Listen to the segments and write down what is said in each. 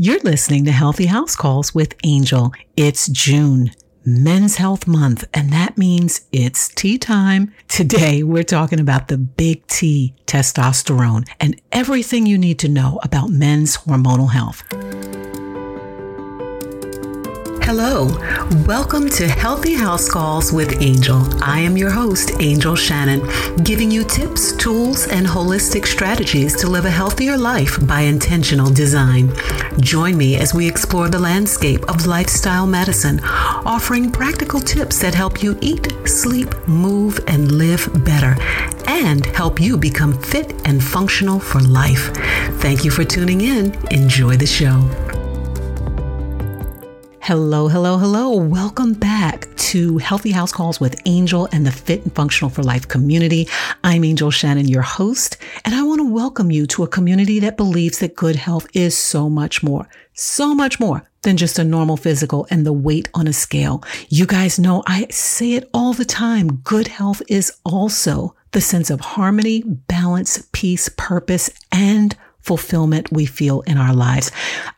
You're listening to Healthy House Calls with Angel. It's June. Men's Health Month, and that means it's tea time. Today, we're talking about the big T, testosterone, and everything you need to know about men's hormonal health. Hello, welcome to Healthy House Calls with Angel. I am your host, Angel Shannon, giving you tips, tools, and holistic strategies to live a healthier life by intentional design. Join me as we explore the landscape of lifestyle medicine, offering practical tips that help you eat, sleep, move, and live better, and help you become fit and functional for life. Thank you for tuning in. Enjoy the show. Hello, hello, hello. Welcome back to Healthy House Calls with Angel and the Fit and Functional for Life community. I'm Angel Shannon, your host, and I want to welcome you to a community that believes that good health is so much more, so much more than just a normal physical and the weight on a scale. You guys know I say it all the time. Good health is also the sense of harmony, balance, peace, purpose, and fulfillment we feel in our lives.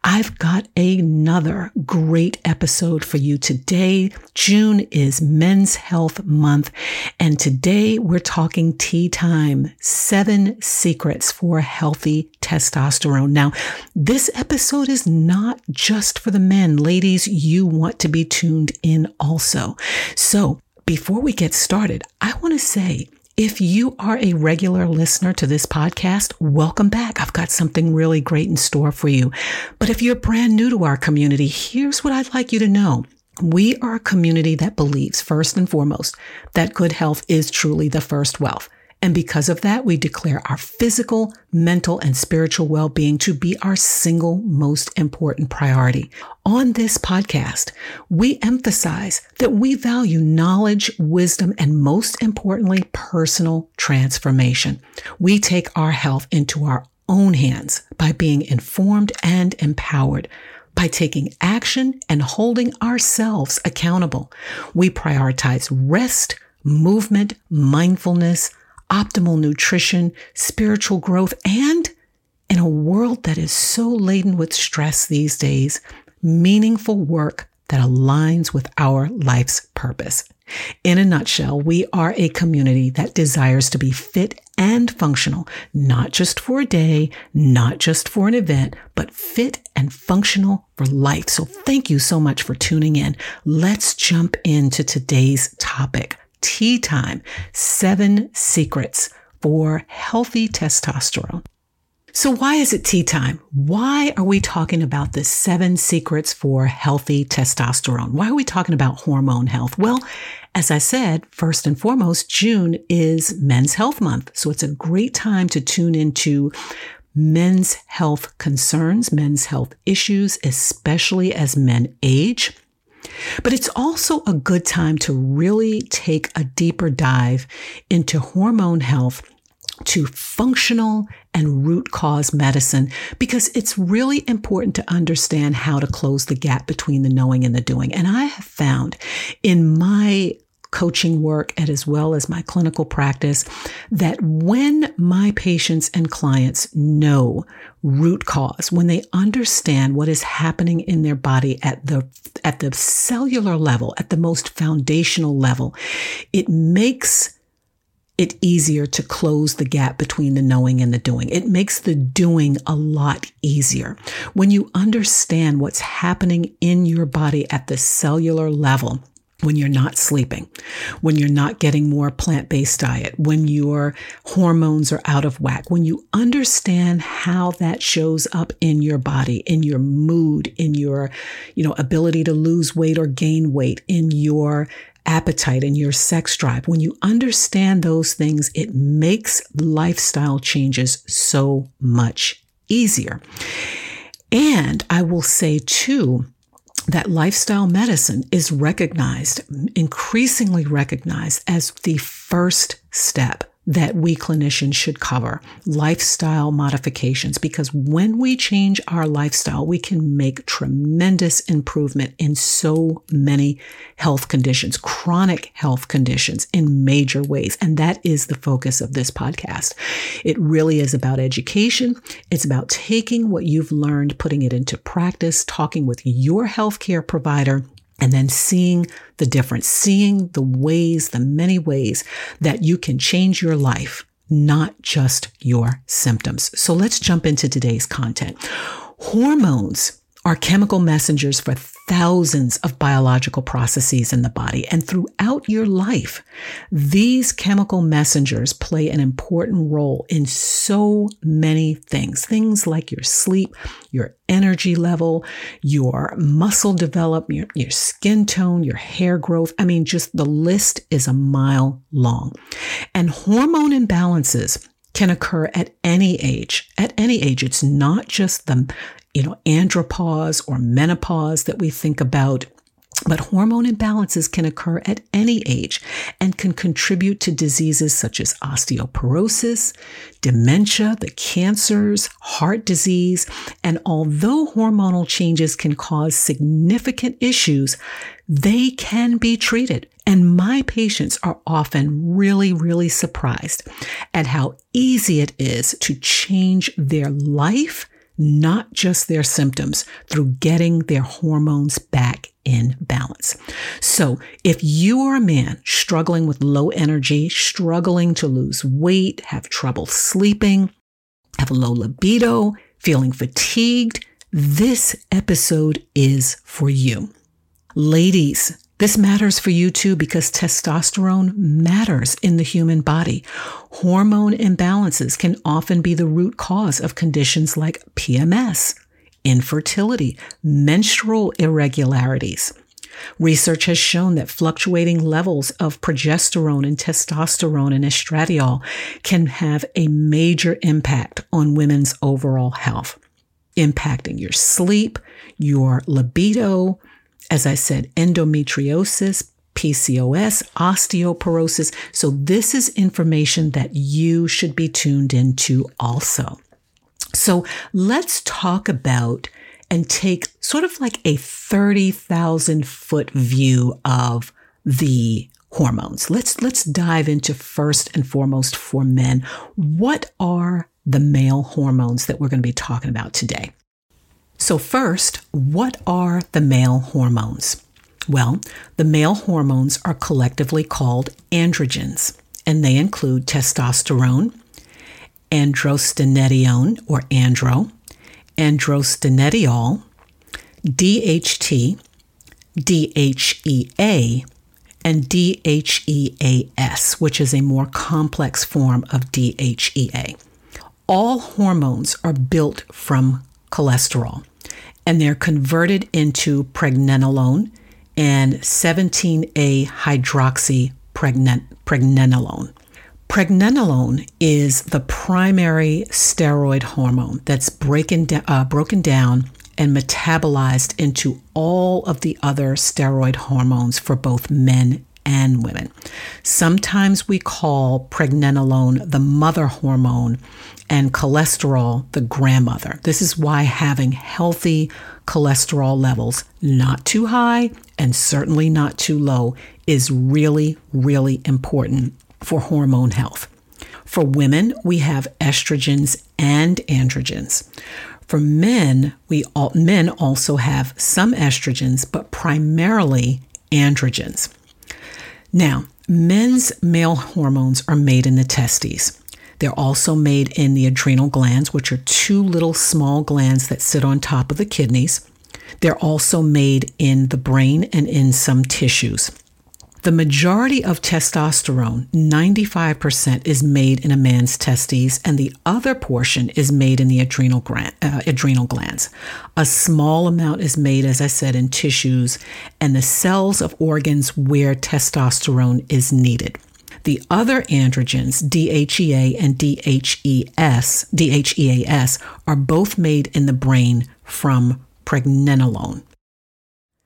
I've got another great episode for you today. June is Men's Health Month, and today we're talking tea time seven secrets for healthy testosterone. Now, this episode is not just for the men. Ladies, you want to be tuned in also. So, before we get started, I want to say if you are a regular listener to this podcast, welcome back. I've got something really great in store for you. But if you're brand new to our community, here's what I'd like you to know. We are a community that believes, first and foremost, that good health is truly the first wealth. And because of that, we declare our physical, mental, and spiritual well being to be our single most important priority. On this podcast, we emphasize that we value knowledge, wisdom, and most importantly, personal transformation. We take our health into our own hands by being informed and empowered by taking action and holding ourselves accountable. We prioritize rest, movement, mindfulness, optimal nutrition, spiritual growth, and in a world that is so laden with stress these days, meaningful work that aligns with our life's purpose. In a nutshell, we are a community that desires to be fit and functional, not just for a day, not just for an event, but fit and functional for life. So thank you so much for tuning in. Let's jump into today's topic tea time seven secrets for healthy testosterone. So, why is it tea time? Why are we talking about the seven secrets for healthy testosterone? Why are we talking about hormone health? Well, as I said, first and foremost, June is Men's Health Month. So, it's a great time to tune into men's health concerns, men's health issues, especially as men age. But it's also a good time to really take a deeper dive into hormone health to functional and root cause medicine because it's really important to understand how to close the gap between the knowing and the doing. And I have found in my coaching work and as well as my clinical practice that when my patients and clients know root cause, when they understand what is happening in their body at the at the cellular level, at the most foundational level, it makes it easier to close the gap between the knowing and the doing. It makes the doing a lot easier. When you understand what's happening in your body at the cellular level, when you're not sleeping, when you're not getting more plant based diet, when your hormones are out of whack, when you understand how that shows up in your body, in your mood, in your, you know, ability to lose weight or gain weight, in your appetite and your sex drive, when you understand those things, it makes lifestyle changes so much easier. And I will say too, that lifestyle medicine is recognized, increasingly recognized as the first step that we clinicians should cover lifestyle modifications because when we change our lifestyle, we can make tremendous improvement in so many health conditions, chronic health conditions in major ways. And that is the focus of this podcast. It really is about education. It's about taking what you've learned, putting it into practice, talking with your healthcare provider and then seeing the difference, seeing the ways, the many ways that you can change your life, not just your symptoms. So let's jump into today's content. Hormones are chemical messengers for thousands of biological processes in the body. And throughout your life, these chemical messengers play an important role in so many things. Things like your sleep, your energy level, your muscle development, your, your skin tone, your hair growth. I mean, just the list is a mile long. And hormone imbalances can occur at any age. At any age, it's not just the you know, andropause or menopause that we think about. But hormone imbalances can occur at any age and can contribute to diseases such as osteoporosis, dementia, the cancers, heart disease. And although hormonal changes can cause significant issues, they can be treated. And my patients are often really, really surprised at how easy it is to change their life not just their symptoms, through getting their hormones back in balance. So if you are a man struggling with low energy, struggling to lose weight, have trouble sleeping, have low libido, feeling fatigued, this episode is for you. Ladies, this matters for you too because testosterone matters in the human body. Hormone imbalances can often be the root cause of conditions like PMS, infertility, menstrual irregularities. Research has shown that fluctuating levels of progesterone and testosterone and estradiol can have a major impact on women's overall health, impacting your sleep, your libido, as I said, endometriosis, PCOS, osteoporosis. So this is information that you should be tuned into also. So let's talk about and take sort of like a 30,000 foot view of the hormones. Let's, let's dive into first and foremost for men. What are the male hormones that we're going to be talking about today? So, first, what are the male hormones? Well, the male hormones are collectively called androgens, and they include testosterone, androstenedione or andro, androstenediol, DHT, DHEA, and DHEAS, which is a more complex form of DHEA. All hormones are built from cholesterol and they're converted into pregnenolone and 17A hydroxy pregnenolone. Pregnenolone is the primary steroid hormone that's breaking, uh, broken down and metabolized into all of the other steroid hormones for both men and women. Sometimes we call pregnenolone the mother hormone and cholesterol the grandmother. This is why having healthy cholesterol levels, not too high and certainly not too low, is really, really important for hormone health. For women, we have estrogens and androgens. For men, we all, men also have some estrogens, but primarily androgens. Now, men's male hormones are made in the testes. They're also made in the adrenal glands, which are two little small glands that sit on top of the kidneys. They're also made in the brain and in some tissues. The majority of testosterone, 95%, is made in a man's testes, and the other portion is made in the adrenal, uh, adrenal glands. A small amount is made, as I said, in tissues and the cells of organs where testosterone is needed. The other androgens, DHEA and DHES, DHEAS, are both made in the brain from pregnenolone.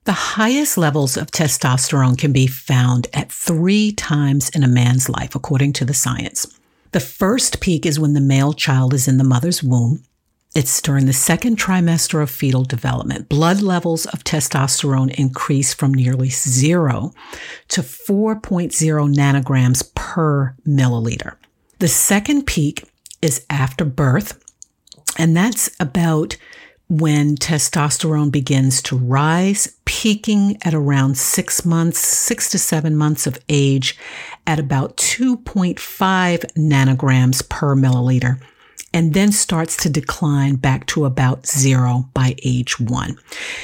The highest levels of testosterone can be found at three times in a man's life, according to the science. The first peak is when the male child is in the mother's womb. It's during the second trimester of fetal development. Blood levels of testosterone increase from nearly zero to 4.0 nanograms per milliliter. The second peak is after birth, and that's about when testosterone begins to rise, peaking at around six months, six to seven months of age at about 2.5 nanograms per milliliter, and then starts to decline back to about zero by age one.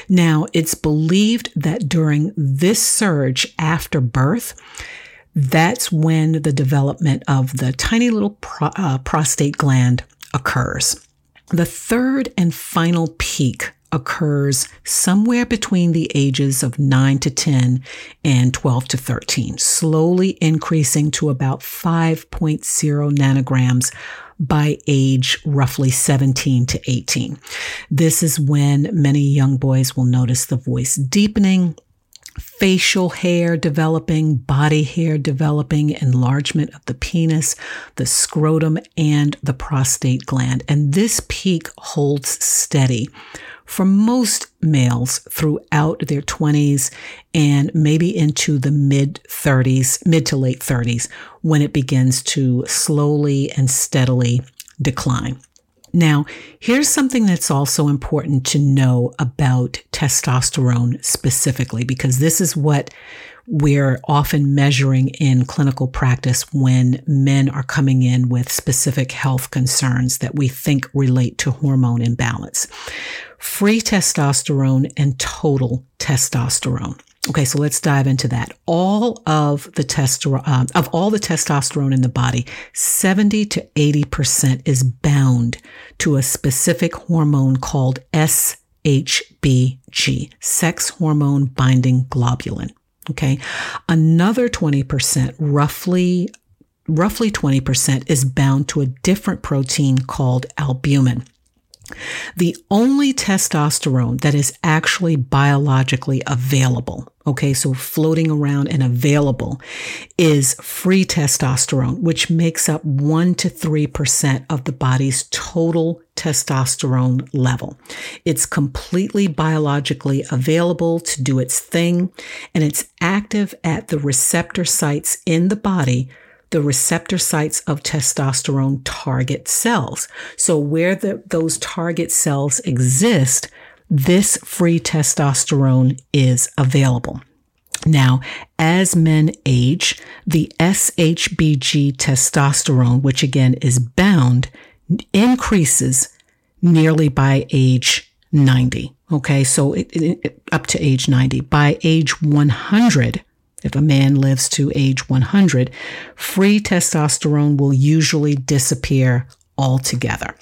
Now, it's believed that during this surge after birth, that's when the development of the tiny little pro- uh, prostate gland occurs. The third and final peak occurs somewhere between the ages of 9 to 10 and 12 to 13, slowly increasing to about 5.0 nanograms by age roughly 17 to 18. This is when many young boys will notice the voice deepening, facial hair developing, body hair developing, enlargement of the penis, the scrotum, and the prostate gland. And this peak holds steady for most males throughout their 20s and maybe into the mid 30s, mid to late 30s, when it begins to slowly and steadily decline. Now, here's something that's also important to know about testosterone specifically, because this is what we're often measuring in clinical practice when men are coming in with specific health concerns that we think relate to hormone imbalance. Free testosterone and total testosterone. Okay, so let's dive into that. All of the testosterone, um, of all the testosterone in the body, 70 to 80% is bound to a specific hormone called SHBG, sex hormone binding globulin. Okay. Another 20%, roughly, roughly 20% is bound to a different protein called albumin. The only testosterone that is actually biologically available, okay, so floating around and available, is free testosterone, which makes up 1 to 3% of the body's total testosterone level. It's completely biologically available to do its thing, and it's active at the receptor sites in the body the receptor sites of testosterone target cells. So where the, those target cells exist, this free testosterone is available. Now, as men age, the SHBG testosterone, which again is bound, increases nearly by age 90. Okay, so it, it, up to age 90. By age 100, if a man lives to age 100, free testosterone will usually disappear altogether.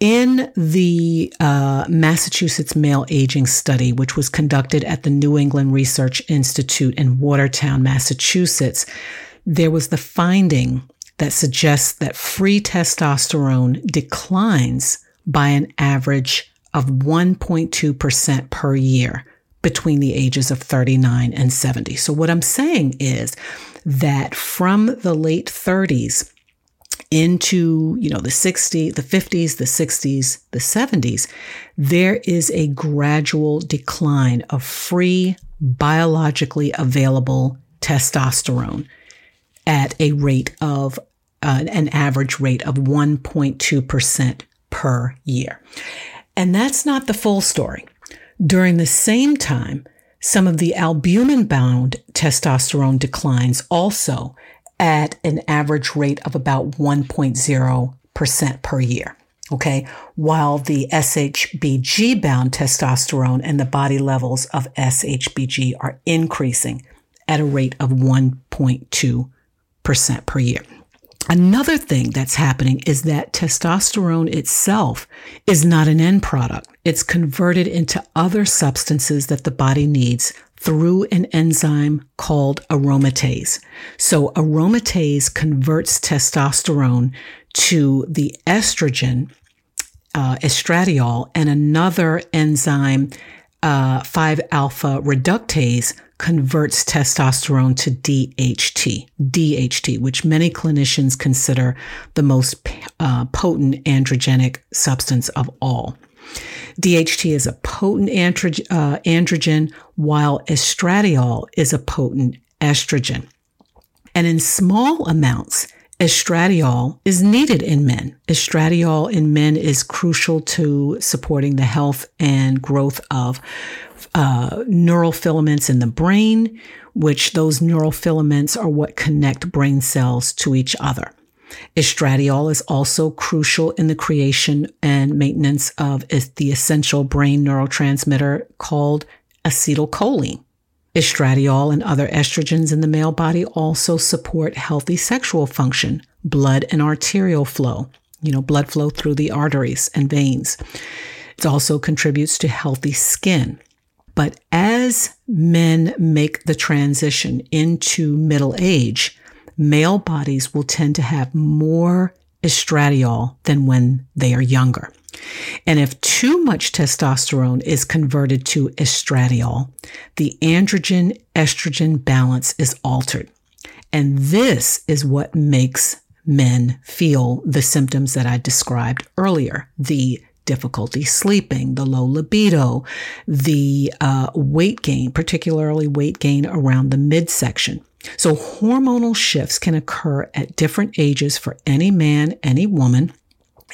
In the uh, Massachusetts male aging study, which was conducted at the New England Research Institute in Watertown, Massachusetts, there was the finding that suggests that free testosterone declines by an average of 1.2% per year between the ages of 39 and 70. So, what I'm saying is that from the late 30s into you know the 60s the 50s the 60s the 70s there is a gradual decline of free biologically available testosterone at a rate of uh, an average rate of 1.2% per year and that's not the full story during the same time, some of the albumin bound testosterone declines also at an average rate of about 1.0% per year. Okay. While the SHBG bound testosterone and the body levels of SHBG are increasing at a rate of 1.2% per year. Another thing that's happening is that testosterone itself is not an end product. It's converted into other substances that the body needs through an enzyme called aromatase. So aromatase converts testosterone to the estrogen, uh, estradiol, and another enzyme, uh, 5 alpha reductase, converts testosterone to DHT, DHT, which many clinicians consider the most uh, potent androgenic substance of all. DHT is a potent uh, androgen, while estradiol is a potent estrogen. And in small amounts, estradiol is needed in men. Estradiol in men is crucial to supporting the health and growth of uh, neural filaments in the brain, which those neural filaments are what connect brain cells to each other. Estradiol is also crucial in the creation and maintenance of the essential brain neurotransmitter called acetylcholine. Estradiol and other estrogens in the male body also support healthy sexual function, blood and arterial flow, you know, blood flow through the arteries and veins. It also contributes to healthy skin. But as men make the transition into middle age, male bodies will tend to have more estradiol than when they are younger. And if too much testosterone is converted to estradiol, the androgen estrogen balance is altered. And this is what makes men feel the symptoms that I described earlier the difficulty sleeping, the low libido, the uh, weight gain, particularly weight gain around the midsection. So, hormonal shifts can occur at different ages for any man, any woman,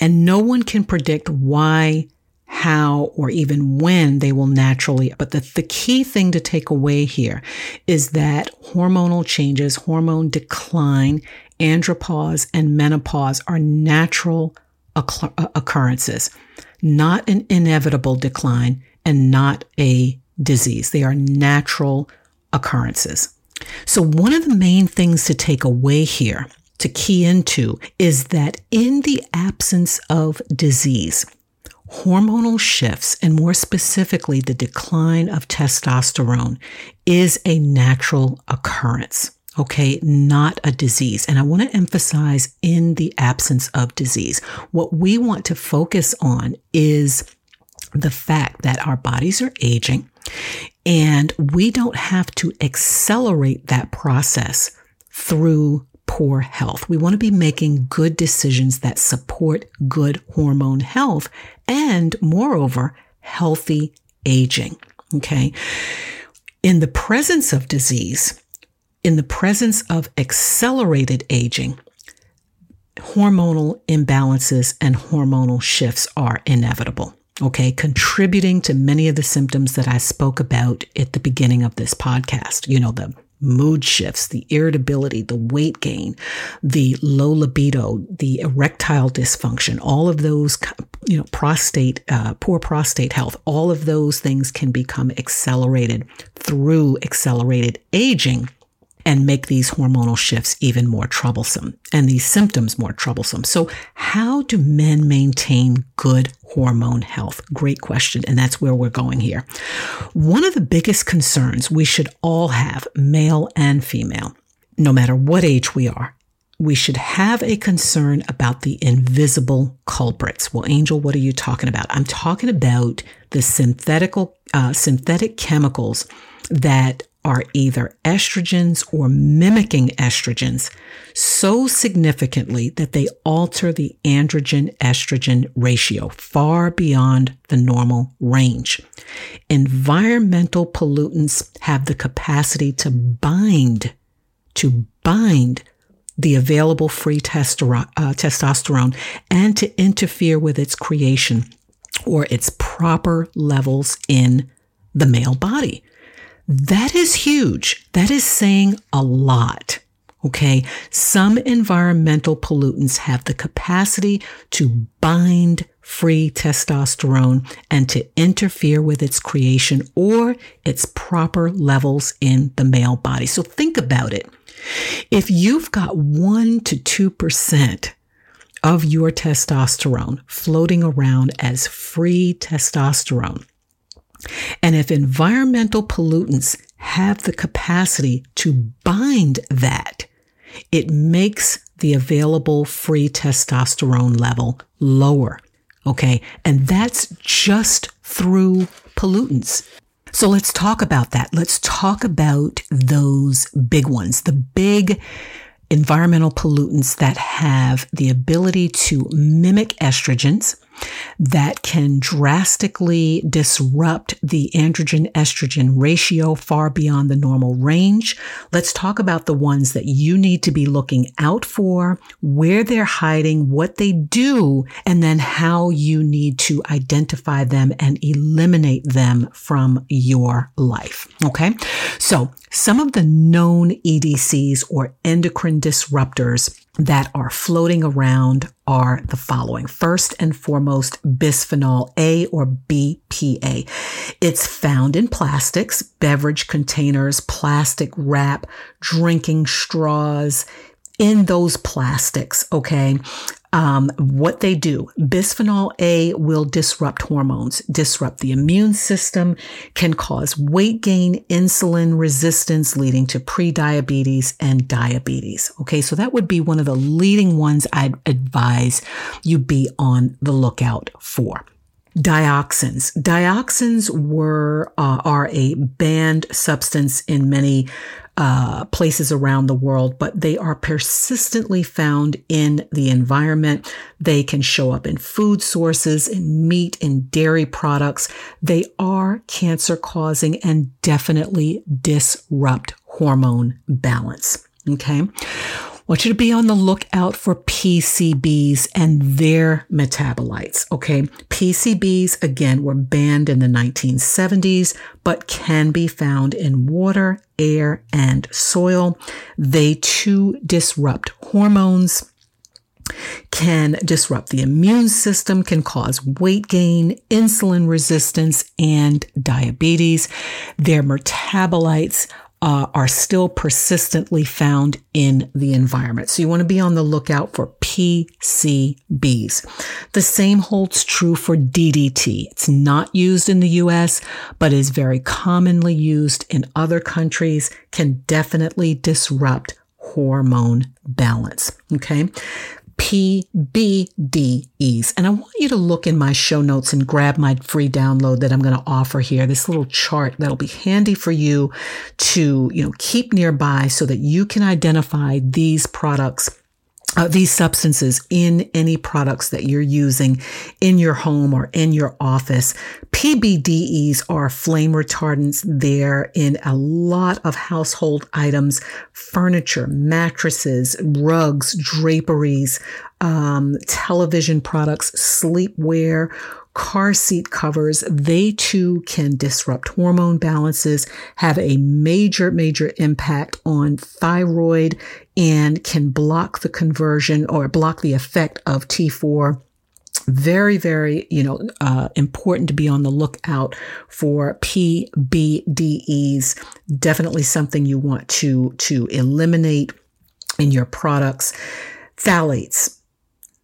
and no one can predict why, how, or even when they will naturally. But the, the key thing to take away here is that hormonal changes, hormone decline, andropause, and menopause are natural occurrences not an inevitable decline and not a disease. They are natural occurrences. So, one of the main things to take away here, to key into, is that in the absence of disease, hormonal shifts, and more specifically, the decline of testosterone, is a natural occurrence okay, not a disease. And I want to emphasize in the absence of disease. What we want to focus on is the fact that our bodies are aging and we don't have to accelerate that process through poor health. We want to be making good decisions that support good hormone health and moreover, healthy aging. Okay. In the presence of disease, in the presence of accelerated aging, hormonal imbalances and hormonal shifts are inevitable. Okay, contributing to many of the symptoms that I spoke about at the beginning of this podcast. You know, the mood shifts, the irritability, the weight gain, the low libido, the erectile dysfunction, all of those, you know, prostate, uh, poor prostate health, all of those things can become accelerated through accelerated aging and make these hormonal shifts even more troublesome and these symptoms more troublesome. So, how do men maintain good hormone health? Great question. And that's where we're going here. One of the biggest concerns we should all have, male and female, no matter what age we are, we should have a concern about the invisible culprits. Well, Angel, what are you talking about? I'm talking about the synthetic, uh, synthetic chemicals that are either estrogens or mimicking estrogens so significantly that they alter the androgen estrogen ratio far beyond the normal range. Environmental pollutants have the capacity to bind, to bind the available free testero- uh, testosterone and to interfere with its creation or its proper levels in the male body. That is huge. That is saying a lot. Okay. Some environmental pollutants have the capacity to bind free testosterone and to interfere with its creation or its proper levels in the male body. So think about it. If you've got one to 2% of your testosterone floating around as free testosterone, and if environmental pollutants have the capacity to bind that, it makes the available free testosterone level lower. Okay. And that's just through pollutants. So let's talk about that. Let's talk about those big ones, the big environmental pollutants that have the ability to mimic estrogens that can drastically disrupt the androgen estrogen ratio far beyond the normal range. Let's talk about the ones that you need to be looking out for, where they're hiding, what they do, and then how you need to identify them and eliminate them from your life. Okay. So some of the known EDCs or endocrine disruptors that are floating around are the following. First and foremost, bisphenol A or BPA. It's found in plastics, beverage containers, plastic wrap, drinking straws, in those plastics, okay? Um, what they do. Bisphenol A will disrupt hormones, disrupt the immune system, can cause weight gain, insulin resistance, leading to prediabetes and diabetes. Okay, so that would be one of the leading ones I'd advise you be on the lookout for. Dioxins. Dioxins were uh, are a banned substance in many uh, places around the world, but they are persistently found in the environment. They can show up in food sources, in meat, in dairy products. They are cancer causing and definitely disrupt hormone balance. Okay want you to be on the lookout for PCBs and their metabolites. Okay. PCBs, again, were banned in the 1970s, but can be found in water, air, and soil. They too disrupt hormones can disrupt the immune system, can cause weight gain, insulin resistance, and diabetes. Their metabolites uh, are still persistently found in the environment. So you want to be on the lookout for PCBs. The same holds true for DDT. It's not used in the US, but is very commonly used in other countries, can definitely disrupt hormone balance. Okay. PBDEs. And I want you to look in my show notes and grab my free download that I'm going to offer here, this little chart that'll be handy for you to, you know, keep nearby so that you can identify these products uh, these substances in any products that you're using in your home or in your office. PBDEs are flame retardants. They're in a lot of household items, furniture, mattresses, rugs, draperies, um, television products, sleepwear, car seat covers, they too can disrupt hormone balances, have a major, major impact on thyroid, and can block the conversion or block the effect of T4 very, very, you know, uh, important to be on the lookout for PBDEs. Definitely something you want to, to eliminate in your products. Phthalates,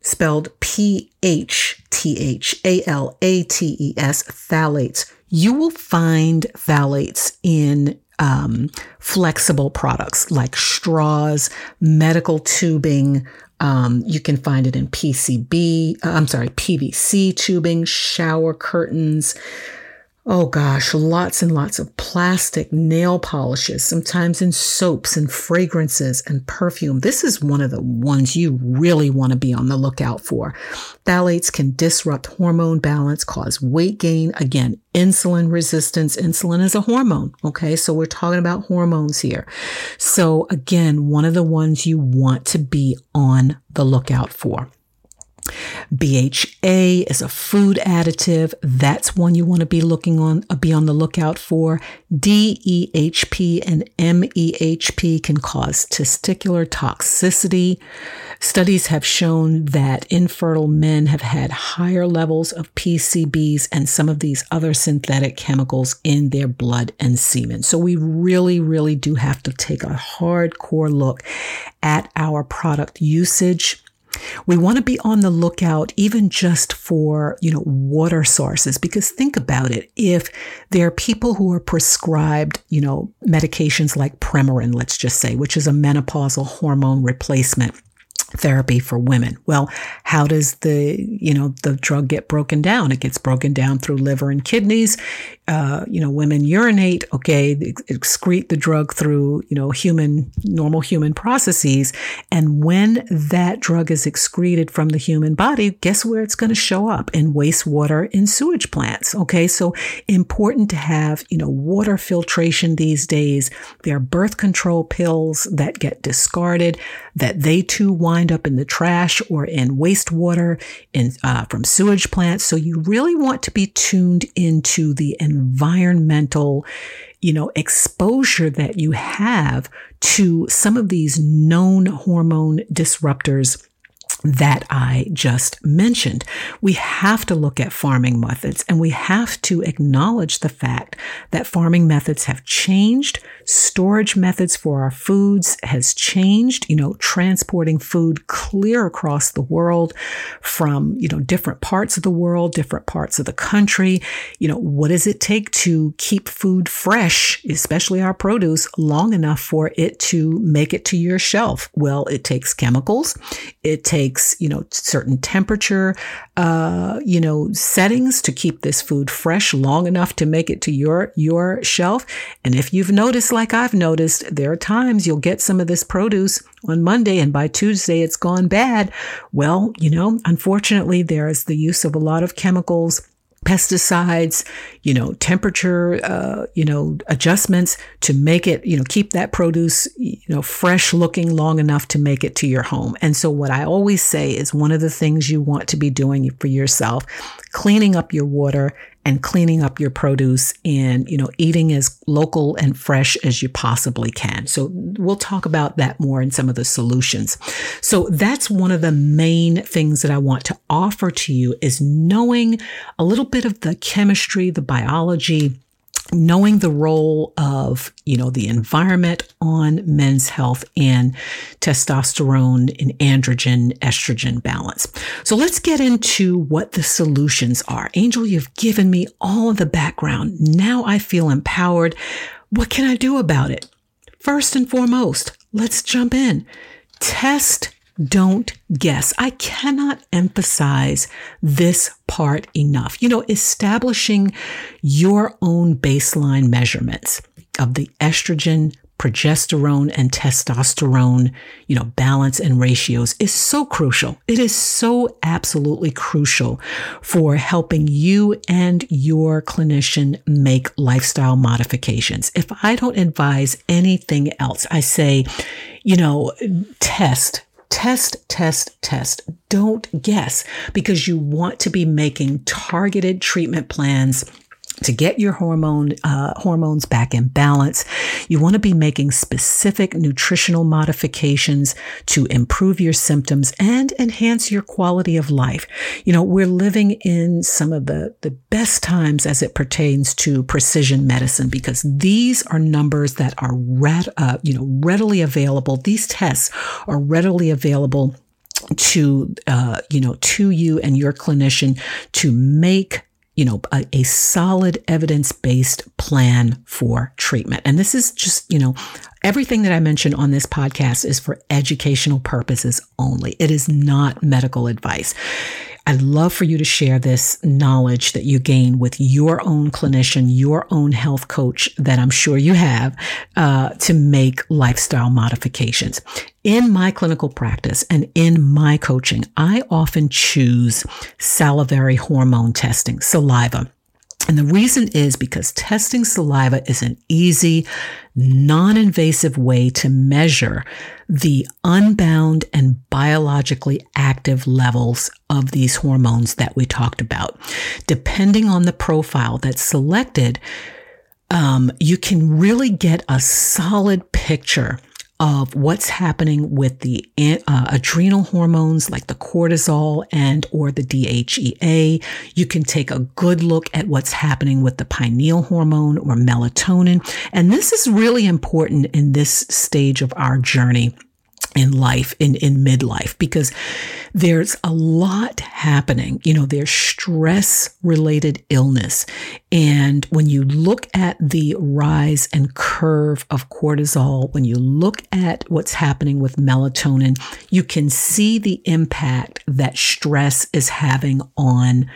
spelled P H T H A L A T E S, phthalates. You will find phthalates in um, flexible products like straws, medical tubing. Um, you can find it in PCB, uh, I'm sorry, PVC tubing, shower curtains, Oh gosh, lots and lots of plastic nail polishes, sometimes in soaps and fragrances and perfume. This is one of the ones you really want to be on the lookout for. Phthalates can disrupt hormone balance, cause weight gain. Again, insulin resistance. Insulin is a hormone. Okay. So we're talking about hormones here. So again, one of the ones you want to be on the lookout for. BHA is a food additive. That's one you want to be looking on, uh, be on the lookout for. DEHP and MEHP can cause testicular toxicity. Studies have shown that infertile men have had higher levels of PCBs and some of these other synthetic chemicals in their blood and semen. So we really, really do have to take a hardcore look at our product usage we want to be on the lookout even just for, you know, water sources because think about it. If there are people who are prescribed, you know, medications like Premarin, let's just say, which is a menopausal hormone replacement, therapy for women. Well, how does the, you know, the drug get broken down? It gets broken down through liver and kidneys. Uh, you know, women urinate, okay, excrete the drug through, you know, human, normal human processes. And when that drug is excreted from the human body, guess where it's going to show up? In wastewater in sewage plants. Okay. So important to have, you know, water filtration these days. There are birth control pills that get discarded that they too wind up in the trash or in wastewater in, uh, from sewage plants. So you really want to be tuned into the environmental you know, exposure that you have to some of these known hormone disruptors that I just mentioned. We have to look at farming methods and we have to acknowledge the fact that farming methods have changed. Storage methods for our foods has changed, you know, transporting food clear across the world from, you know, different parts of the world, different parts of the country. You know, what does it take to keep food fresh, especially our produce, long enough for it to make it to your shelf? Well, it takes chemicals. It takes takes, you know, certain temperature, uh, you know, settings to keep this food fresh long enough to make it to your, your shelf. And if you've noticed, like I've noticed, there are times you'll get some of this produce on Monday and by Tuesday it's gone bad. Well, you know, unfortunately, there's the use of a lot of chemicals pesticides, you know, temperature, uh, you know, adjustments to make it, you know, keep that produce, you know, fresh looking long enough to make it to your home. And so what I always say is one of the things you want to be doing for yourself, cleaning up your water and cleaning up your produce and, you know, eating as local and fresh as you possibly can. So we'll talk about that more in some of the solutions. So that's one of the main things that I want to offer to you is knowing a little bit of the chemistry, the biology, knowing the role of, you know, the environment on men's health and testosterone and androgen estrogen balance. So let's get into what the solutions are. Angel, you've given me all of the background. Now I feel empowered. What can I do about it? First and foremost, let's jump in. Test don't guess. I cannot emphasize this part enough. You know, establishing your own baseline measurements of the estrogen, progesterone and testosterone, you know, balance and ratios is so crucial. It is so absolutely crucial for helping you and your clinician make lifestyle modifications. If I don't advise anything else, I say, you know, test Test, test, test. Don't guess because you want to be making targeted treatment plans to get your hormone uh, hormones back in balance. You want to be making specific nutritional modifications to improve your symptoms and enhance your quality of life. You know, we're living in some of the, the best times as it pertains to precision medicine because these are numbers that are red, uh, you know, readily available. These tests are readily available to uh, you know to you and your clinician to make you know, a, a solid evidence based plan for treatment. And this is just, you know, everything that I mentioned on this podcast is for educational purposes only. It is not medical advice. I'd love for you to share this knowledge that you gain with your own clinician, your own health coach that I'm sure you have uh, to make lifestyle modifications. In my clinical practice and in my coaching, I often choose salivary hormone testing, saliva. And the reason is because testing saliva is an easy, non-invasive way to measure the unbound and biologically active levels of these hormones that we talked about. Depending on the profile that's selected, um, you can really get a solid picture of what's happening with the uh, adrenal hormones like the cortisol and or the DHEA. You can take a good look at what's happening with the pineal hormone or melatonin. And this is really important in this stage of our journey in life in in midlife because there's a lot happening. You know there's stress related illness. And when you look at the rise and curve of cortisol when you look at what's happening with melatonin you can see the impact that stress is having on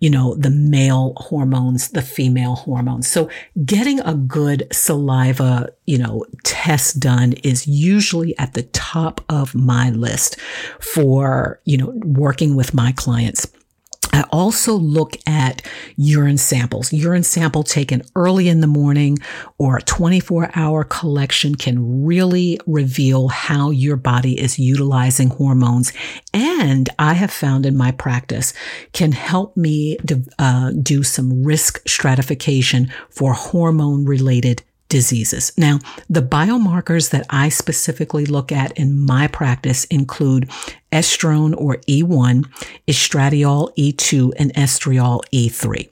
you know, the male hormones, the female hormones. So getting a good saliva, you know, test done is usually at the top of my list for, you know, working with my clients. I also look at urine samples. Urine sample taken early in the morning or a 24 hour collection can really reveal how your body is utilizing hormones. And I have found in my practice can help me uh, do some risk stratification for hormone related diseases. Now, the biomarkers that I specifically look at in my practice include estrone or E1, estradiol E2, and estriol E3.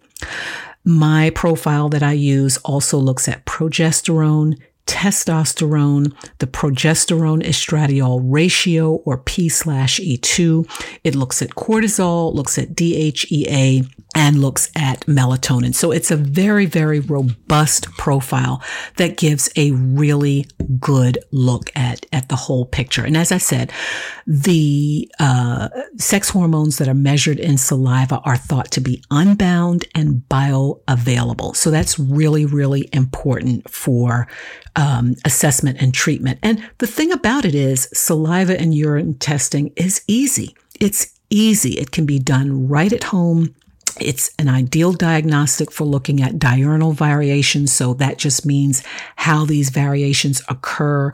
My profile that I use also looks at progesterone, testosterone, the progesterone estradiol ratio or P slash E2. It looks at cortisol, looks at DHEA, and looks at melatonin. So it's a very, very robust profile that gives a really good look at, at the whole picture. And as I said, the uh, sex hormones that are measured in saliva are thought to be unbound and bioavailable. So that's really, really important for um, assessment and treatment. And the thing about it is, saliva and urine testing is easy. It's easy. It can be done right at home. It's an ideal diagnostic for looking at diurnal variations. So that just means how these variations occur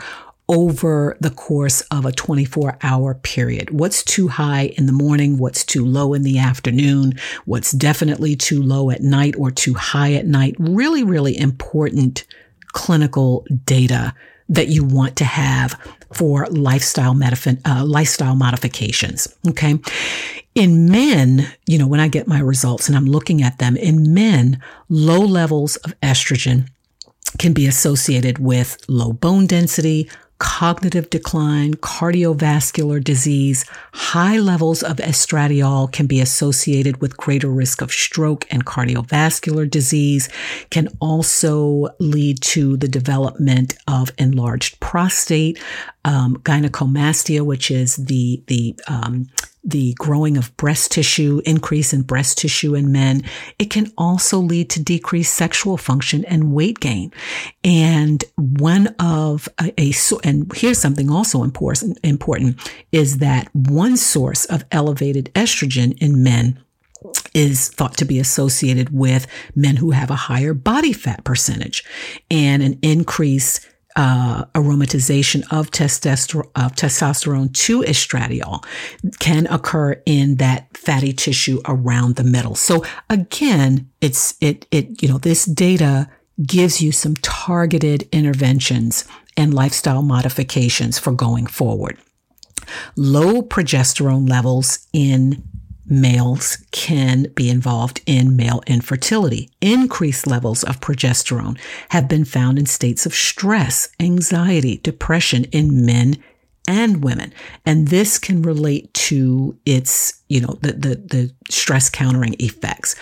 over the course of a 24 hour period. What's too high in the morning? What's too low in the afternoon? What's definitely too low at night or too high at night? Really, really important clinical data that you want to have for lifestyle uh, lifestyle modifications. Okay. In men, you know, when I get my results and I'm looking at them, in men, low levels of estrogen can be associated with low bone density, cognitive decline, cardiovascular disease, high levels of estradiol can be associated with greater risk of stroke and cardiovascular disease, can also lead to the development of enlarged prostate, um, gynecomastia, which is the, the, um, the growing of breast tissue, increase in breast tissue in men. It can also lead to decreased sexual function and weight gain. And one of a, a and here's something also important, important is that one source of elevated estrogen in men is thought to be associated with men who have a higher body fat percentage and an increase uh, aromatization of, testosterone, of testosterone to estradiol can occur in that fatty tissue around the middle. So again, it's it it you know this data gives you some targeted interventions and lifestyle modifications for going forward. Low progesterone levels in males can be involved in male infertility. Increased levels of progesterone have been found in states of stress, anxiety, depression in men and women. And this can relate to its, you know, the, the, the stress countering effects.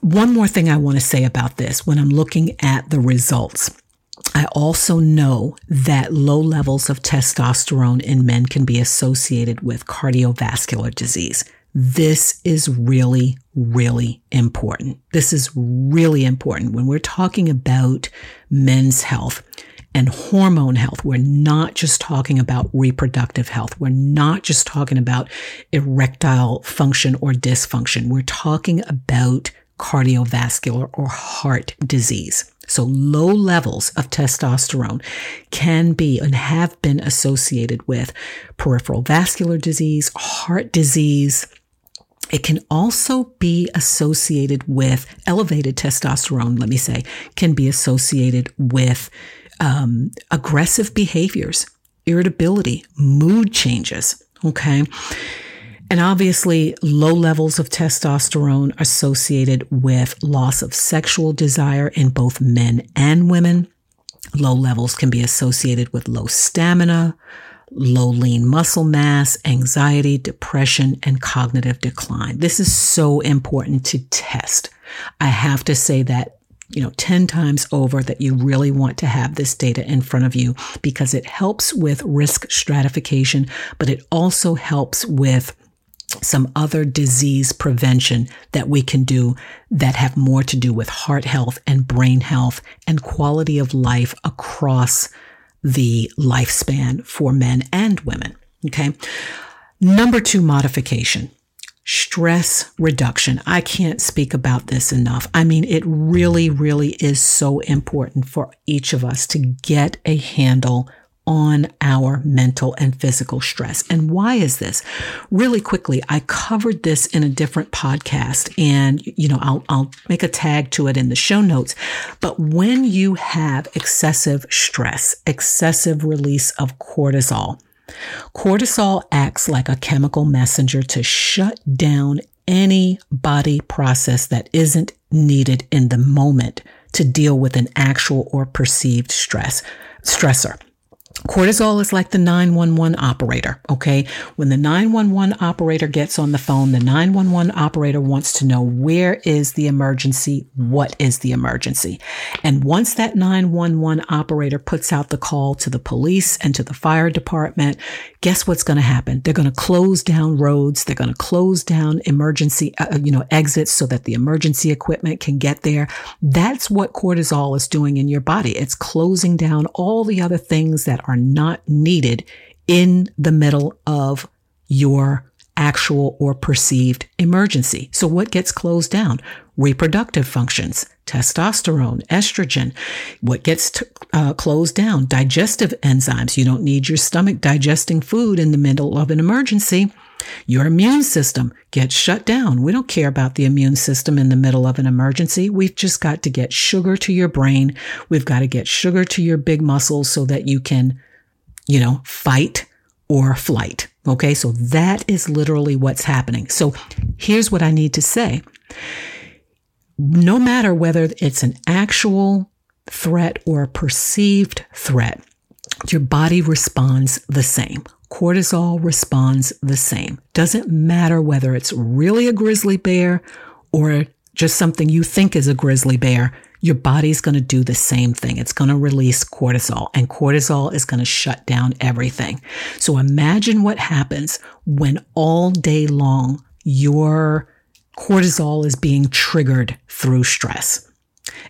One more thing I want to say about this when I'm looking at the results. I also know that low levels of testosterone in men can be associated with cardiovascular disease. This is really, really important. This is really important when we're talking about men's health and hormone health. We're not just talking about reproductive health. We're not just talking about erectile function or dysfunction. We're talking about cardiovascular or heart disease. So low levels of testosterone can be and have been associated with peripheral vascular disease, heart disease, it can also be associated with elevated testosterone, let me say, can be associated with um, aggressive behaviors, irritability, mood changes. Okay. And obviously, low levels of testosterone associated with loss of sexual desire in both men and women. Low levels can be associated with low stamina, low lean muscle mass, anxiety, depression, and cognitive decline. This is so important to test. I have to say that you know 10 times over that you really want to have this data in front of you because it helps with risk stratification but it also helps with some other disease prevention that we can do that have more to do with heart health and brain health and quality of life across the lifespan for men and women. Okay. Number two modification. Stress reduction. I can't speak about this enough. I mean, it really, really is so important for each of us to get a handle on our mental and physical stress. And why is this? Really quickly, I covered this in a different podcast and, you know, I'll, I'll make a tag to it in the show notes. But when you have excessive stress, excessive release of cortisol, cortisol acts like a chemical messenger to shut down any body process that isn't needed in the moment to deal with an actual or perceived stress stressor. Cortisol is like the 911 operator, okay? When the 911 operator gets on the phone, the 911 operator wants to know where is the emergency? What is the emergency? And once that 911 operator puts out the call to the police and to the fire department, guess what's going to happen? They're going to close down roads. They're going to close down emergency, uh, you know, exits so that the emergency equipment can get there. That's what cortisol is doing in your body. It's closing down all the other things that are not needed in the middle of your actual or perceived emergency. So what gets closed down? Reproductive functions, testosterone, estrogen. What gets t- uh, closed down? Digestive enzymes. You don't need your stomach digesting food in the middle of an emergency. Your immune system gets shut down. We don't care about the immune system in the middle of an emergency. We've just got to get sugar to your brain. We've got to get sugar to your big muscles so that you can, you know, fight or flight. Okay. So that is literally what's happening. So here's what I need to say. No matter whether it's an actual threat or a perceived threat, your body responds the same cortisol responds the same. Doesn't matter whether it's really a grizzly bear or just something you think is a grizzly bear, your body's going to do the same thing. It's going to release cortisol and cortisol is going to shut down everything. So imagine what happens when all day long your cortisol is being triggered through stress.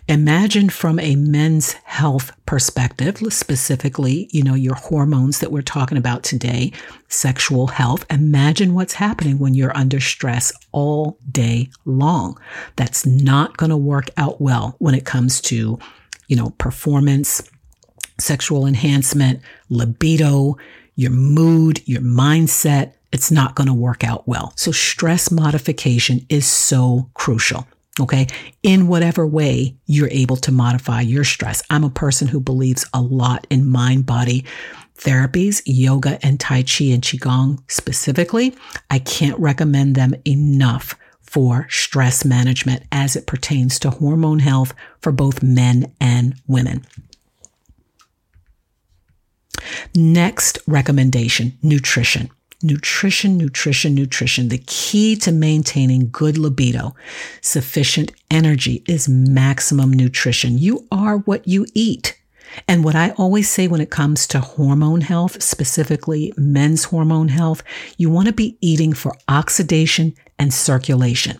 Imagine from a men's health perspective, specifically, you know, your hormones that we're talking about today, sexual health. Imagine what's happening when you're under stress all day long. That's not going to work out well when it comes to, you know, performance, sexual enhancement, libido, your mood, your mindset. It's not going to work out well. So stress modification is so crucial. Okay. In whatever way you're able to modify your stress. I'm a person who believes a lot in mind body therapies, yoga and Tai Chi and Qigong specifically. I can't recommend them enough for stress management as it pertains to hormone health for both men and women. Next recommendation nutrition nutrition, nutrition, nutrition. The key to maintaining good libido, sufficient energy is maximum nutrition. You are what you eat. And what I always say when it comes to hormone health, specifically men's hormone health, you want to be eating for oxidation and circulation.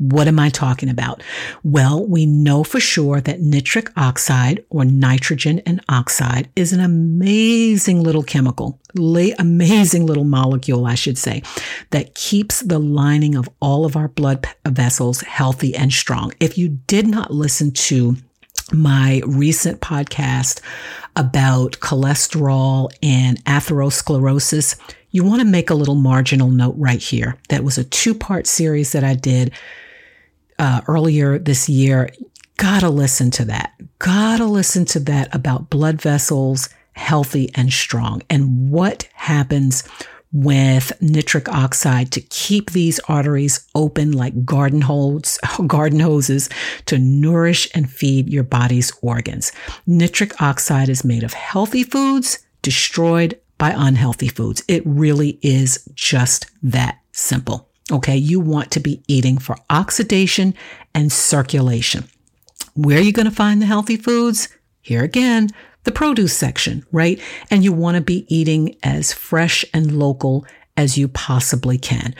What am I talking about? Well, we know for sure that nitric oxide or nitrogen monoxide is an amazing little chemical, amazing little molecule, I should say, that keeps the lining of all of our blood vessels healthy and strong. If you did not listen to my recent podcast about cholesterol and atherosclerosis, you want to make a little marginal note right here. That was a two part series that I did uh, earlier this year. Gotta listen to that. Gotta listen to that about blood vessels, healthy and strong, and what happens with nitric oxide to keep these arteries open like garden hoses, garden hoses to nourish and feed your body's organs. Nitric oxide is made of healthy foods destroyed by unhealthy foods. It really is just that simple. Okay. You want to be eating for oxidation and circulation. Where are you going to find the healthy foods? Here again, the produce section, right? And you want to be eating as fresh and local as you possibly can.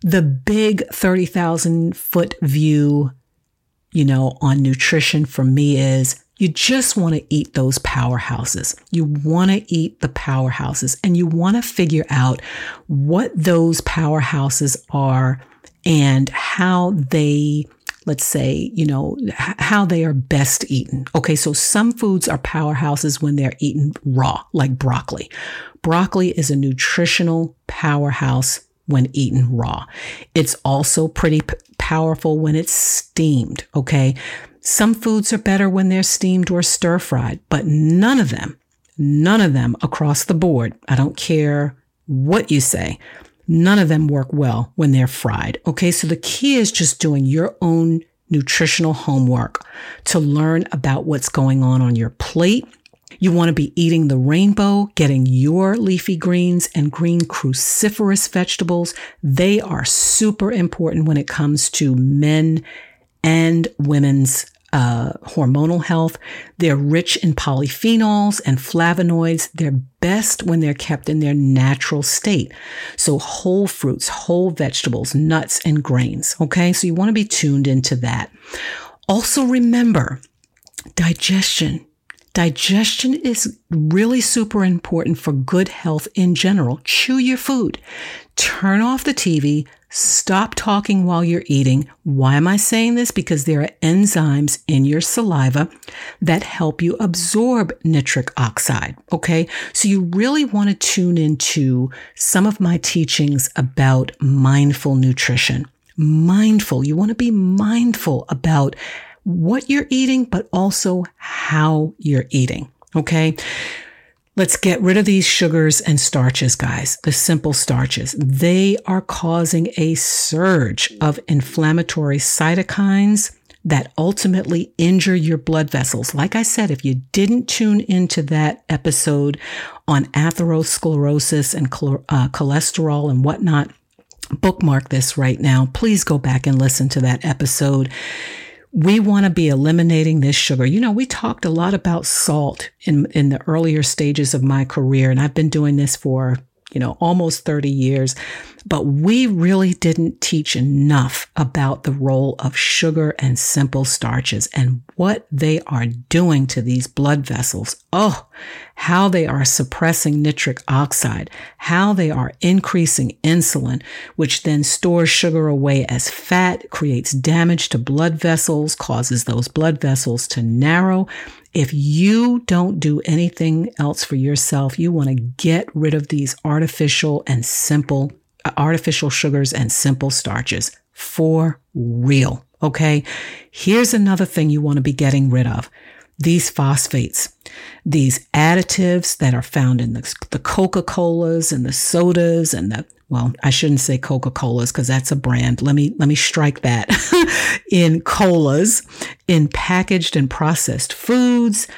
The big 30,000 foot view, you know, on nutrition for me is you just want to eat those powerhouses. You want to eat the powerhouses and you want to figure out what those powerhouses are and how they let's say, you know, how they are best eaten. Okay, so some foods are powerhouses when they're eaten raw, like broccoli. Broccoli is a nutritional powerhouse when eaten raw. It's also pretty p- powerful when it's steamed. Okay, some foods are better when they're steamed or stir fried, but none of them, none of them across the board, I don't care what you say, None of them work well when they're fried. Okay. So the key is just doing your own nutritional homework to learn about what's going on on your plate. You want to be eating the rainbow, getting your leafy greens and green cruciferous vegetables. They are super important when it comes to men and women's uh, hormonal health. They're rich in polyphenols and flavonoids. They're best when they're kept in their natural state. So whole fruits, whole vegetables, nuts, and grains. Okay. So you want to be tuned into that. Also remember digestion. Digestion is really super important for good health in general. Chew your food. Turn off the TV, Stop talking while you're eating. Why am I saying this? Because there are enzymes in your saliva that help you absorb nitric oxide. Okay. So you really want to tune into some of my teachings about mindful nutrition. Mindful. You want to be mindful about what you're eating, but also how you're eating. Okay. Let's get rid of these sugars and starches, guys, the simple starches. They are causing a surge of inflammatory cytokines that ultimately injure your blood vessels. Like I said, if you didn't tune into that episode on atherosclerosis and uh, cholesterol and whatnot, bookmark this right now. Please go back and listen to that episode we want to be eliminating this sugar. You know, we talked a lot about salt in, in the earlier stages of my career, and I've been doing this for, you know, almost 30 years. But we really didn't teach enough about the role of sugar and simple starches and what they are doing to these blood vessels. Oh, how they are suppressing nitric oxide, how they are increasing insulin, which then stores sugar away as fat, creates damage to blood vessels, causes those blood vessels to narrow. If you don't do anything else for yourself, you want to get rid of these artificial and simple uh, artificial sugars and simple starches for real. Okay. Here's another thing you want to be getting rid of. These phosphates, these additives that are found in the, the Coca-Colas and the sodas and the, well, I shouldn't say Coca-Colas because that's a brand. Let me, let me strike that in colas, in packaged and processed foods,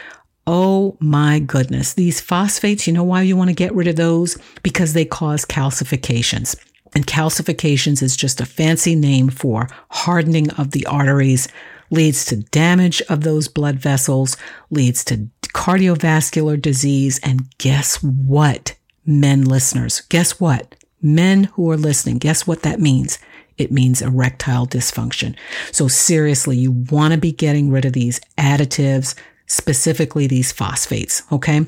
Oh my goodness. These phosphates, you know why you want to get rid of those? Because they cause calcifications. And calcifications is just a fancy name for hardening of the arteries, leads to damage of those blood vessels, leads to cardiovascular disease. And guess what, men listeners? Guess what? Men who are listening, guess what that means? It means erectile dysfunction. So seriously, you want to be getting rid of these additives, specifically these phosphates. Okay.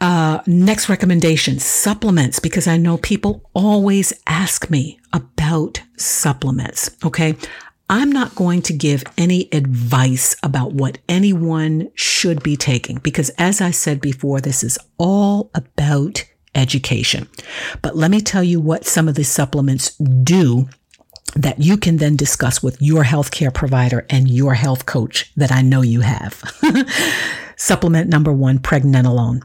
Uh, next recommendation supplements, because I know people always ask me about supplements. Okay. I'm not going to give any advice about what anyone should be taking because as I said before, this is all about education. But let me tell you what some of the supplements do that you can then discuss with your healthcare provider and your health coach that I know you have. Supplement number one, pregnenolone.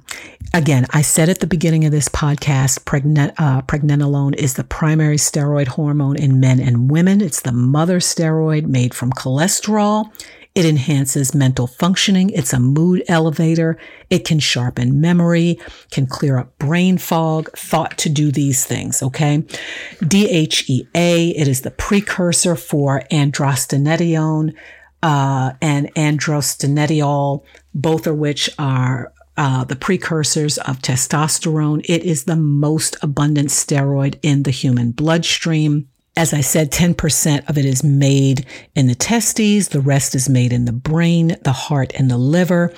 Again, I said at the beginning of this podcast, pregne- uh, pregnenolone is the primary steroid hormone in men and women. It's the mother steroid made from cholesterol. It enhances mental functioning. It's a mood elevator. It can sharpen memory, can clear up brain fog, thought to do these things. Okay. DHEA, it is the precursor for androstenedione, uh, and androstenediol, both of which are uh, the precursors of testosterone. It is the most abundant steroid in the human bloodstream. As I said, 10% of it is made in the testes. The rest is made in the brain, the heart, and the liver.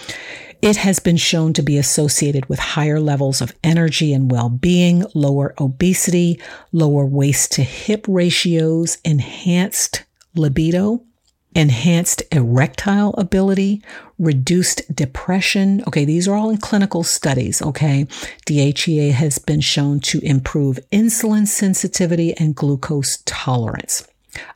It has been shown to be associated with higher levels of energy and well-being, lower obesity, lower waist to hip ratios, enhanced libido, enhanced erectile ability, reduced depression. Okay, these are all in clinical studies. Okay, DHEA has been shown to improve insulin sensitivity and glucose tolerance.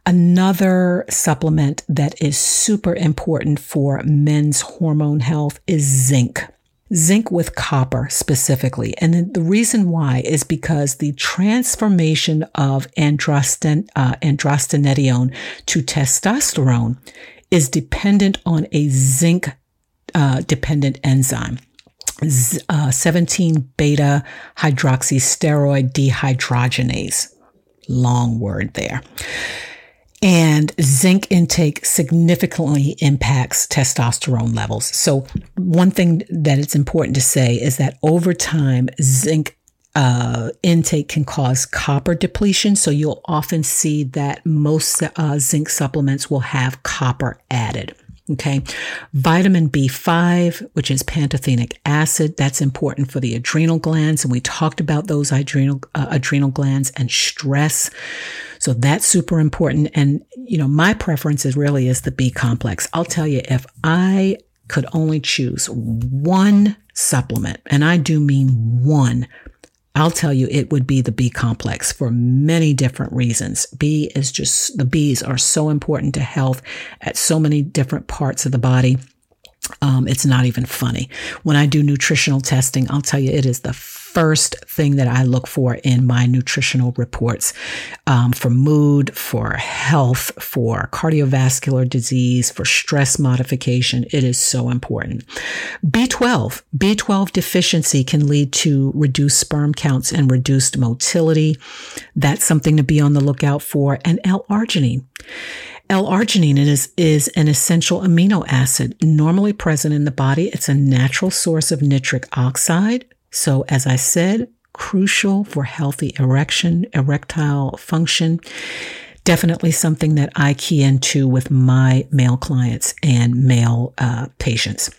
Another supplement that is super important for men's hormone health is zinc zinc with copper specifically. And the reason why is because the transformation of androsten, uh, androstenedione to testosterone is dependent on a zinc uh, dependent enzyme. Uh, 17 beta hydroxysteroid dehydrogenase. Long word there. And zinc intake significantly impacts testosterone levels. So, one thing that it's important to say is that over time, zinc uh, intake can cause copper depletion. So, you'll often see that most uh, zinc supplements will have copper added. Okay. Vitamin B5, which is pantothenic acid, that's important for the adrenal glands. And we talked about those adrenal, uh, adrenal glands and stress. So that's super important. And, you know, my preference is really is the B complex. I'll tell you, if I could only choose one supplement, and I do mean one I'll tell you, it would be the B complex for many different reasons. B is just, the B's are so important to health at so many different parts of the body. Um, it's not even funny. When I do nutritional testing, I'll tell you, it is the first thing that I look for in my nutritional reports um, for mood, for health, for cardiovascular disease, for stress modification. It is so important. B12, B12 deficiency can lead to reduced sperm counts and reduced motility. That's something to be on the lookout for. And L-arginine. L-arginine is, is an essential amino acid normally present in the body. It's a natural source of nitric oxide, so, as I said, crucial for healthy erection, erectile function. Definitely something that I key into with my male clients and male uh, patients.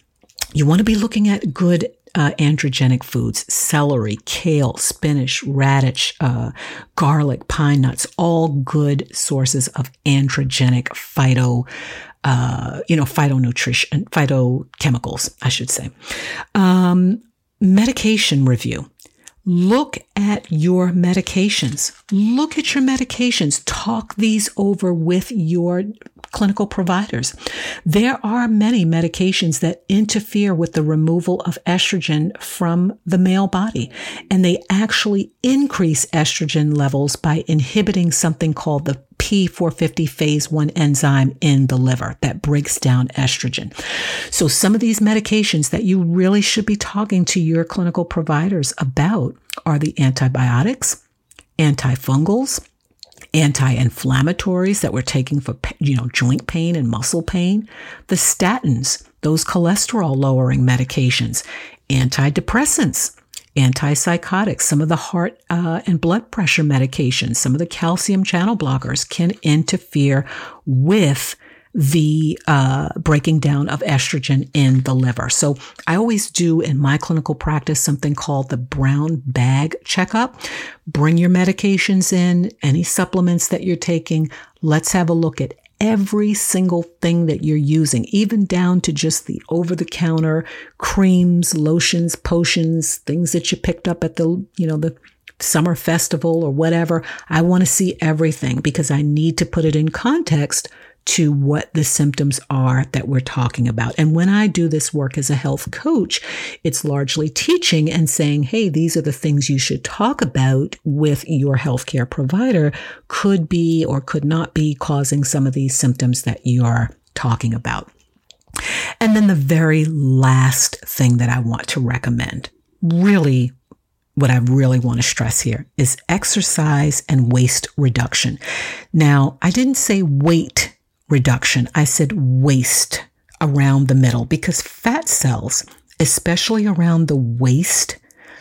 You want to be looking at good uh, androgenic foods celery, kale, spinach, radish, uh, garlic, pine nuts, all good sources of androgenic phyto. Uh, you know, phytonutrition, phytochemicals, I should say. Um, medication review. Look at your medications. Look at your medications. Talk these over with your clinical providers. There are many medications that interfere with the removal of estrogen from the male body, and they actually increase estrogen levels by inhibiting something called the P450 phase 1 enzyme in the liver that breaks down estrogen. So some of these medications that you really should be talking to your clinical providers about are the antibiotics, antifungals, anti-inflammatories that we're taking for you know joint pain and muscle pain, the statins, those cholesterol lowering medications, antidepressants, antipsychotics, some of the heart uh, and blood pressure medications, some of the calcium channel blockers can interfere with the uh, breaking down of estrogen in the liver. So I always do in my clinical practice something called the brown bag checkup. Bring your medications in, any supplements that you're taking. Let's have a look at every single thing that you're using, even down to just the over the counter creams, lotions, potions, things that you picked up at the, you know, the summer festival or whatever. I want to see everything because I need to put it in context to what the symptoms are that we're talking about. And when I do this work as a health coach, it's largely teaching and saying, hey, these are the things you should talk about with your healthcare provider, could be or could not be causing some of these symptoms that you're talking about. And then the very last thing that I want to recommend, really what I really want to stress here is exercise and waste reduction. Now, I didn't say weight reduction. I said waist around the middle because fat cells, especially around the waist,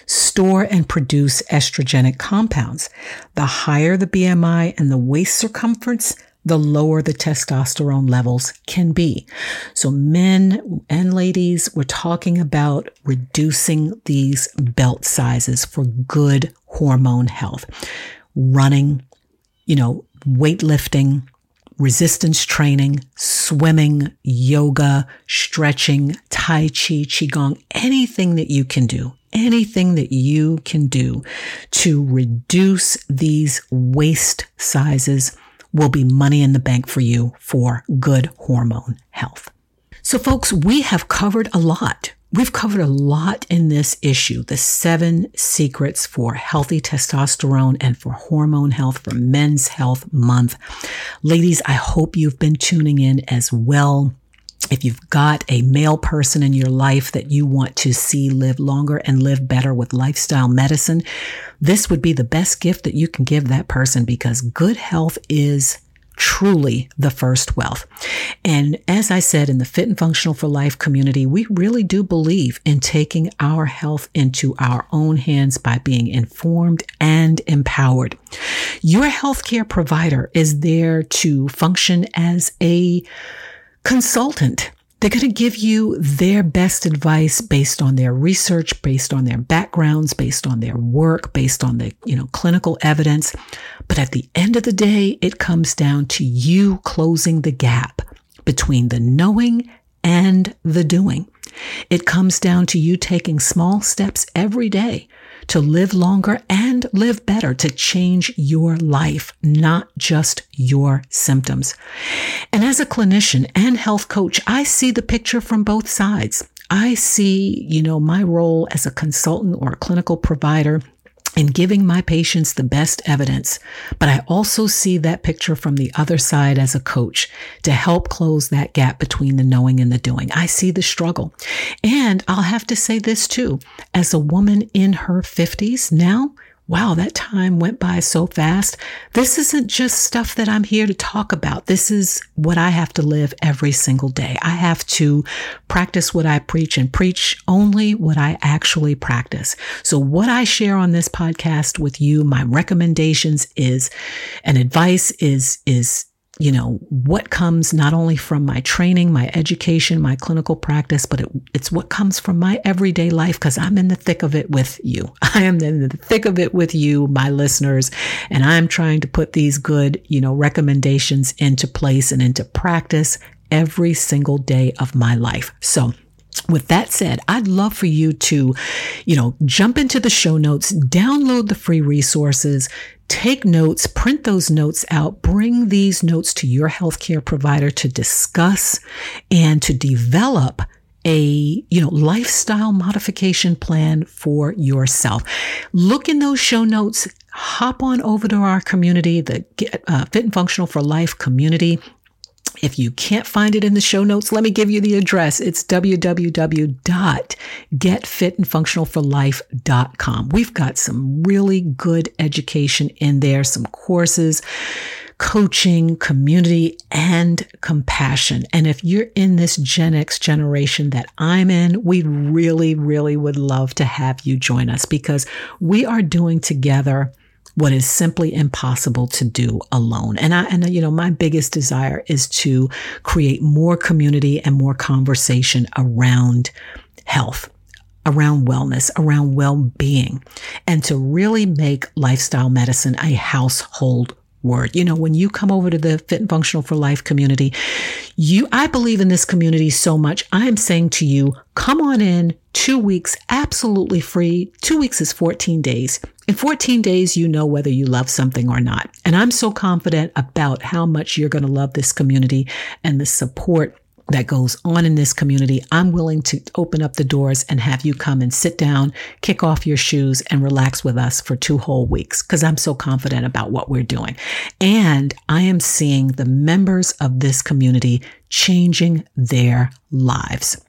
store and produce estrogenic compounds. The higher the BMI and the waist circumference, the lower the testosterone levels can be. So, men and ladies, we're talking about reducing these belt sizes for good hormone health. Running, you know, weightlifting, resistance training, swimming, yoga, stretching, Tai Chi, Qigong, anything that you can do, anything that you can do to reduce these waist sizes will be money in the bank for you for good hormone health. So folks, we have covered a lot. We've covered a lot in this issue, the seven secrets for healthy testosterone and for hormone health for men's health month. Ladies, I hope you've been tuning in as well. If you've got a male person in your life that you want to see live longer and live better with lifestyle medicine, this would be the best gift that you can give that person because good health is truly the first wealth. And as I said in the Fit and Functional for Life community, we really do believe in taking our health into our own hands by being informed and empowered. Your healthcare provider is there to function as a consultant. They're going to give you their best advice based on their research, based on their backgrounds, based on their work, based on the, you know, clinical evidence. But at the end of the day, it comes down to you closing the gap between the knowing and the doing. It comes down to you taking small steps every day to live longer and live better, to change your life, not just your symptoms. And as a clinician and health coach, I see the picture from both sides. I see, you know, my role as a consultant or a clinical provider in giving my patients the best evidence. But I also see that picture from the other side as a coach to help close that gap between the knowing and the doing. I see the struggle. And I'll have to say this too, as a woman in her 50s now, wow, that time went by so fast. This isn't just stuff that I'm here to talk about. This is what I have to live every single day. I have to practice what I preach and preach only what I actually practice. So what I share on this podcast with you, my recommendations is and advice is, is you know, what comes not only from my training, my education, my clinical practice, but it, it's what comes from my everyday life because I'm in the thick of it with you. I am in the thick of it with you, my listeners, and I'm trying to put these good, you know, recommendations into place and into practice every single day of my life. So, with that said, I'd love for you to, you know, jump into the show notes, download the free resources, take notes, print those notes out, bring these notes to your healthcare provider to discuss and to develop a you know lifestyle modification plan for yourself. Look in those show notes hop on over to our community the uh, fit and functional for life community if you can't find it in the show notes, let me give you the address. It's www.getfitandfunctionalforlife.com. We've got some really good education in there, some courses, coaching, community, and compassion. And if you're in this Gen X generation that I'm in, we really, really would love to have you join us because we are doing together what is simply impossible to do alone. And I, and you know, my biggest desire is to create more community and more conversation around health around wellness, around well being, and to really make lifestyle medicine a household word. You know, when you come over to the Fit and Functional for Life community, you, I believe in this community so much. I am saying to you, come on in two weeks, absolutely free. Two weeks is 14 days. In 14 days, you know whether you love something or not. And I'm so confident about how much you're going to love this community and the support that goes on in this community, I'm willing to open up the doors and have you come and sit down, kick off your shoes, and relax with us for two whole weeks because I'm so confident about what we're doing. And I am seeing the members of this community changing their lives.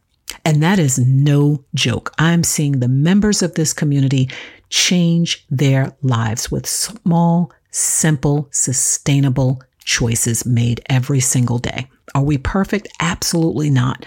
And that is no joke. I'm seeing the members of this community change their lives with small, simple, sustainable choices made every single day. Are we perfect? Absolutely not.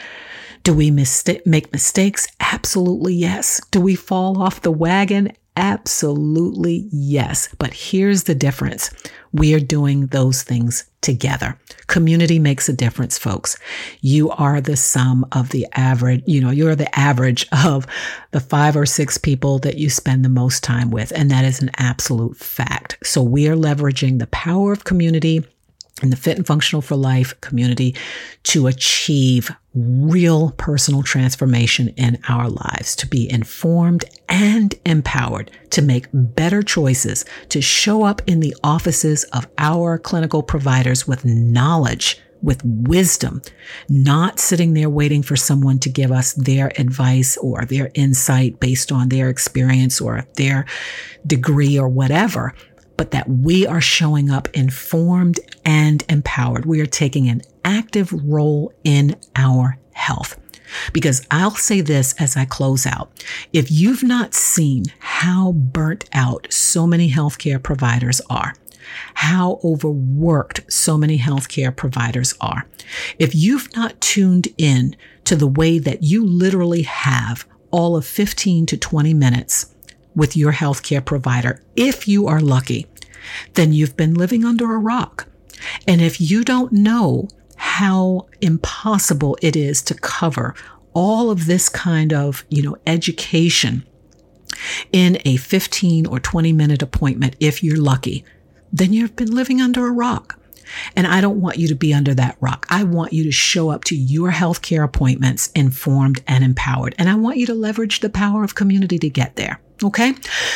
Do we make mistakes? Absolutely yes. Do we fall off the wagon? Absolutely yes. But here's the difference. We are doing those things together. Community makes a difference, folks. You are the sum of the average, you know, you're the average of the five or six people that you spend the most time with. And that is an absolute fact. So we are leveraging the power of community in the Fit and Functional for Life community to achieve real personal transformation in our lives, to be informed and empowered to make better choices, to show up in the offices of our clinical providers with knowledge with wisdom, not sitting there waiting for someone to give us their advice or their insight based on their experience or their degree or whatever, but that we are showing up informed and empowered. We are taking an active role in our health. Because I'll say this as I close out. If you've not seen how burnt out so many healthcare providers are, how overworked so many healthcare providers are, if you've not tuned in to the way that you literally have all of 15 to 20 minutes with your healthcare provider, if you are lucky, then you've been living under a rock. And if you don't know how impossible it is to cover all of this kind of, you know, education in a 15 or 20 minute appointment, if you're lucky, then you've been living under a rock. And I don't want you to be under that rock. I want you to show up to your healthcare appointments informed and empowered. And I want you to leverage the power of community to get there. Okay.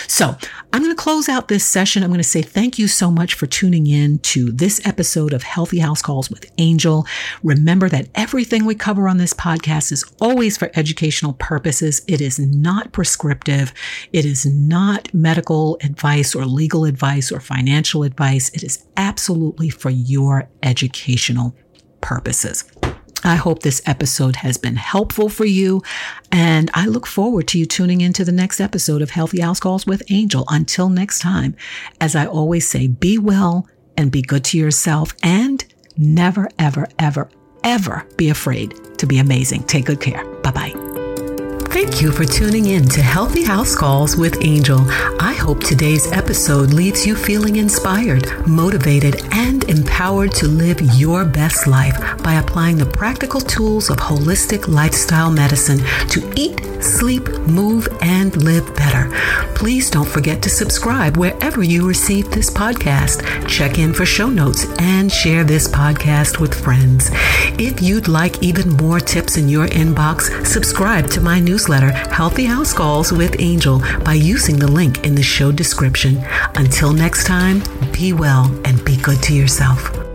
So I'm going to close out this session. I'm going to say thank you so much for tuning in to this episode of Healthy House Calls with Angel. Remember that everything we cover on this podcast is always for educational purposes. It is not prescriptive. It is not medical advice or legal advice or financial advice. It is absolutely for your educational purposes. I hope this episode has been helpful for you. And I look forward to you tuning into the next episode of Healthy House Calls with Angel. Until next time, as I always say, be well and be good to yourself and never, ever, ever, ever be afraid to be amazing. Take good care. Bye bye. Thank you for tuning in to Healthy House Calls with Angel. I hope today's episode leaves you feeling inspired, motivated, and empowered to live your best life by applying the practical tools of holistic lifestyle medicine to eat, sleep, move, and live better. Please don't forget to subscribe wherever you receive this podcast. Check in for show notes and share this podcast with friends. If you'd like even more tips in your inbox, subscribe to my newsletter newsletter, Healthy House Calls with Angel, by using the link in the show description. Until next time, be well and be good to yourself.